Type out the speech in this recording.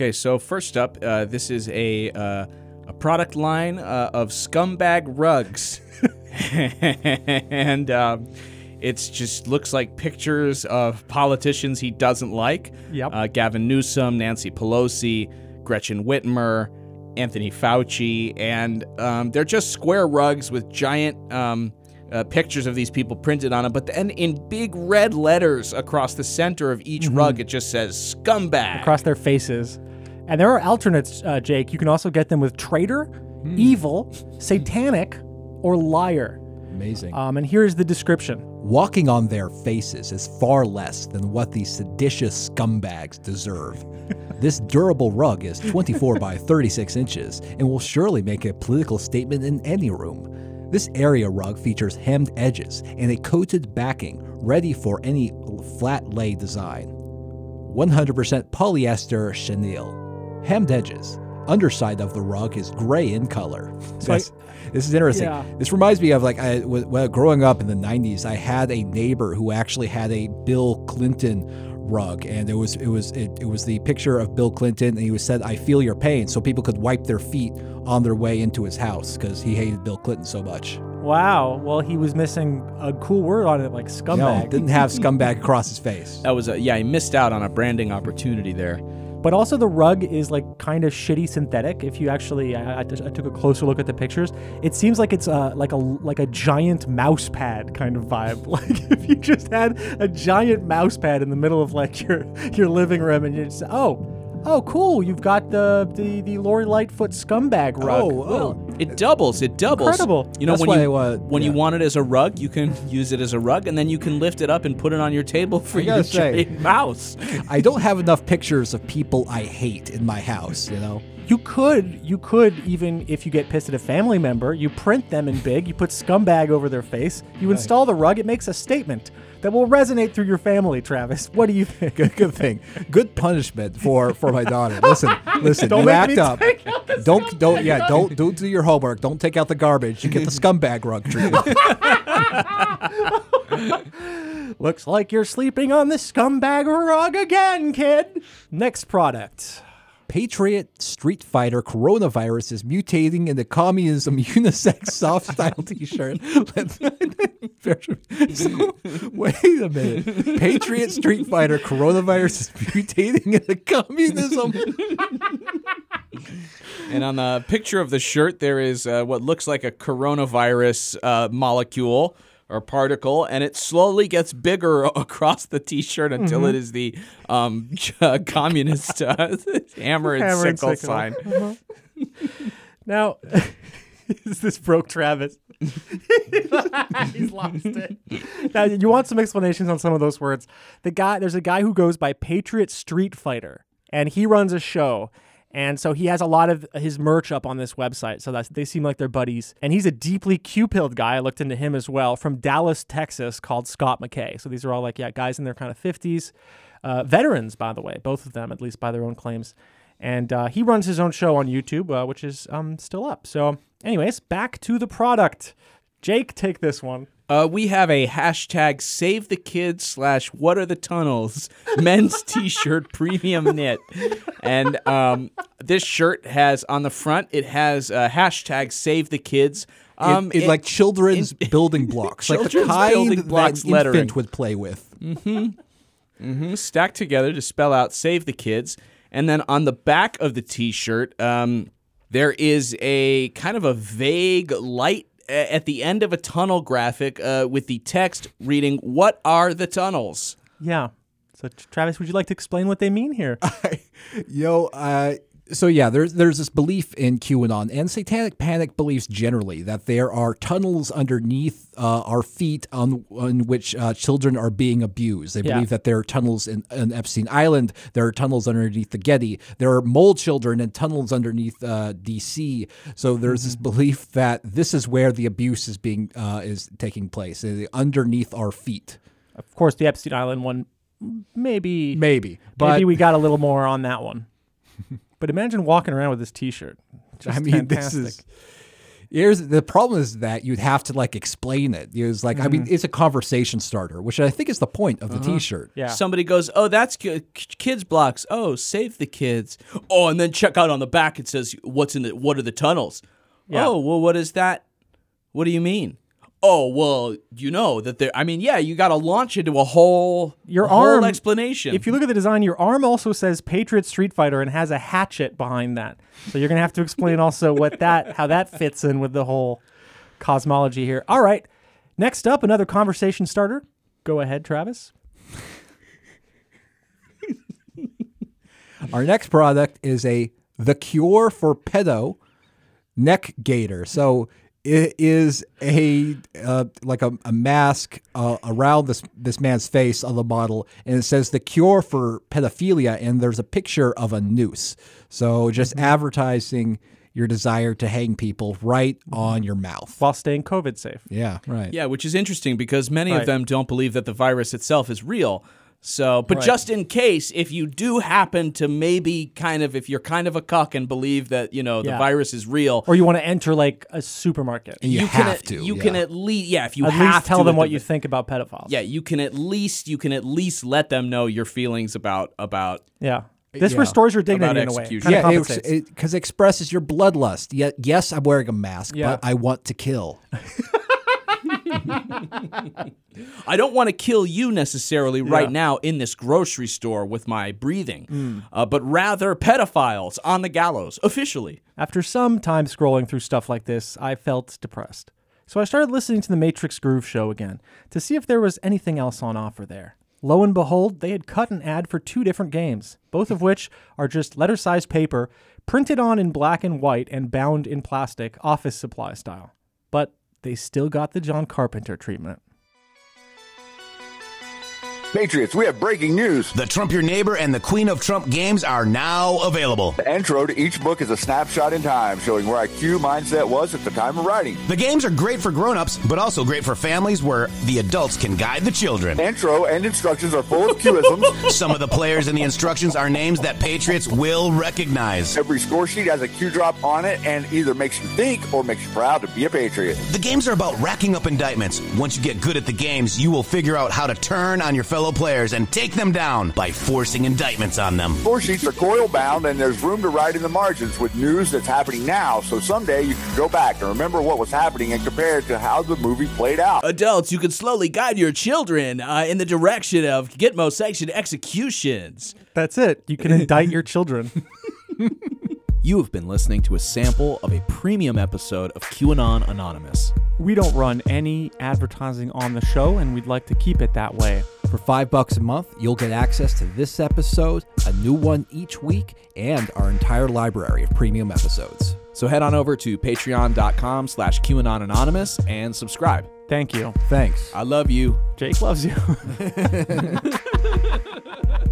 Okay, so first up, uh, this is a uh, a product line uh, of scumbag rugs, and um, it's just looks like pictures of politicians he doesn't like. Yep. Uh, Gavin Newsom, Nancy Pelosi, Gretchen Whitmer, Anthony Fauci, and um, they're just square rugs with giant. Um, uh, pictures of these people printed on them, but then in big red letters across the center of each rug, it just says "scumbag." across their faces. And there are alternates, uh, Jake. You can also get them with traitor, evil, satanic, or liar. Amazing. Um, and here's the description. Walking on their faces is far less than what these seditious scumbags deserve. this durable rug is 24 by 36 inches and will surely make a political statement in any room. This area rug features hemmed edges and a coated backing ready for any flat lay design. 100% polyester chenille. Hemmed edges. Underside of the rug is gray in color. So I- This- this is interesting. Yeah. This reminds me of like I, w- well, growing up in the '90s. I had a neighbor who actually had a Bill Clinton rug, and it was it was it, it was the picture of Bill Clinton, and he was said, "I feel your pain," so people could wipe their feet on their way into his house because he hated Bill Clinton so much. Wow. Well, he was missing a cool word on it, like No, scumbag. didn't have scumbag across his face. That was a yeah. He missed out on a branding opportunity there. But also, the rug is like kind of shitty synthetic. If you actually, I, I, I took a closer look at the pictures. It seems like it's uh, like a like a giant mouse pad kind of vibe. Like if you just had a giant mouse pad in the middle of like your your living room, and you just oh. Oh, cool! You've got the the the Lori Lightfoot scumbag rug. Oh, oh. It doubles. It doubles. Incredible. You know That's when why you I, uh, when you want it as a rug, you can use it as a rug, and then you can lift it up and put it on your table for your say- mouse. I don't have enough pictures of people I hate in my house. You know. You could, you could even if you get pissed at a family member, you print them in big, you put scumbag over their face, you install the rug, it makes a statement that will resonate through your family, Travis. What do you think? Good, good thing. Good punishment for for my daughter. Listen, listen. Don't you act up. take out the Don't don't yeah. Don't don't do your homework. Don't take out the garbage. You get the scumbag rug treatment. Looks like you're sleeping on the scumbag rug again, kid. Next product. Patriot Street Fighter coronavirus is mutating into communism unisex soft style T-shirt. So, wait a minute. Patriot Street Fighter coronavirus is mutating into communism. And on the picture of the shirt, there is uh, what looks like a coronavirus uh, molecule or particle, and it slowly gets bigger across the T-shirt until it is the um, communist uh, hammer and Hammer and sickle sickle. sign. Now, is this broke Travis? He's lost it. Now, you want some explanations on some of those words? The guy, there's a guy who goes by Patriot Street Fighter, and he runs a show. And so he has a lot of his merch up on this website. So that's they seem like they're buddies. And he's a deeply Q-pilled guy. I looked into him as well from Dallas, Texas, called Scott McKay. So these are all like yeah guys in their kind of fifties, uh, veterans by the way, both of them at least by their own claims. And uh, he runs his own show on YouTube, uh, which is um, still up. So, anyways, back to the product. Jake, take this one. Uh, we have a hashtag save the kids slash what are the tunnels men's t-shirt premium knit and um, this shirt has on the front it has a hashtag save the kids um, in, in it- like children's building blocks, like the kind building blocks that lettering. infant would play with. mm-hmm. Mm-hmm. stacked together to spell out save the kids and then on the back of the t-shirt um, there is a kind of a vague light at the end of a tunnel graphic uh, with the text reading what are the tunnels Yeah. So, Travis, would you like to explain what they mean here? Yo, uh, so yeah, there's there's this belief in QAnon and Satanic Panic beliefs generally that there are tunnels underneath uh, our feet on on which uh, children are being abused. They Yeah. believe that there are tunnels in, in Epstein Island. There are tunnels underneath the Getty. There are mole children and tunnels underneath uh, D.C. So there's this belief that this is where the abuse is being uh, is taking place underneath our feet. of course, the Epstein Island one, maybe, Maybe, but maybe we got a little more on that one. but imagine walking around with this T-shirt. Just I mean, fantastic. this is Here's the problem is that you'd have to like explain it. It's like I mean, mm-hmm. it's a conversation starter, which I think is the point of the uh-huh. T-shirt. Yeah. Somebody goes, "Oh, that's ki- kids blocks. Oh, save the kids." Oh, and then check out on the back. It says, "What's in the? What are the tunnels?" Yeah. Oh, well, what is that? What do you mean? Oh, well, you know that there. I mean, yeah, you got to launch into a whole Your a whole arm- explanation. If you look at the design, your arm also says Patriot Street Fighter and has a hatchet behind that. So you're gonna have to explain also what that how that fits in with the whole cosmology here. All right. Next up, another conversation starter. Go ahead, Travis. Our next product is a the cure for pedo neck gaiter. So it is a uh, like a, a mask uh, around this this man's face on the model, and it says the cure for pedophilia, and there's a picture of a noose. So just advertising your desire to hang people right on your mouth. While staying COVID safe. Yeah, right. yeah, which is interesting because many Right. of them don't believe that the virus itself is real. So, but Right. just in case, if you do happen to maybe kind of, if you're kind of a cuck and believe that you know the Yeah. virus is real, Or you want to enter like a supermarket. And you, can have at, to. You yeah. can at least, yeah, if you At have least tell to them what the- you think about pedophiles. Yeah, you can at least you can at least let them know your feelings about about Yeah. Uh, this Yeah. restores your dignity in a way. Kinda yeah, because it, 'cause it expresses your bloodlust. Yet, yes, I'm wearing a mask, Yeah. but I want to kill. I don't want to kill you necessarily right Yeah. now in this grocery store with my breathing, Mm. uh, but rather pedophiles on the gallows officially. After some time scrolling through stuff like this, I felt depressed. So I started listening to the Matrix Groove show again to see if there was anything else on offer there. Lo and behold, they had cut an ad for two different games, both of which are just letter sized paper printed on in black and white and bound in plastic, office supply style. But they still got the John Carpenter treatment. Patriots, we have breaking news. The Trump Your Neighbor and the Queen of Trump games are now available. The intro to each book is a snapshot in time showing where IQ mindset was at the time of writing. The games are great for grown-ups, but also great for families where the adults can guide the children. Intro and instructions are full of Qisms. Some of the players in the instructions are names that Patriots will recognize. Every score sheet has a Q drop on it and either makes you think or makes you proud to be a Patriot. The games are about racking up indictments. Once you get good at the games, you will figure out how to turn on your fellow players and take them down by forcing indictments on them. Score sheets are coil bound and there's room to write in the margins with news that's happening now. So someday you can go back and remember what was happening and compare it to how the movie played out. Adults, you can slowly guide your children uh, in the direction of Gitmo sanctioned executions. That's it. You can indict your children. You have been listening to a sample of a premium episode of QAnon Anonymous. We don't run any advertising on the show, and we'd like to keep it that way. For five bucks a month, you'll get access to this episode, a new one each week, and our entire library of premium episodes. So head on over to patreon.com slash QAnon Anonymous and subscribe. Thank you. Thanks. I love you. Jake loves you.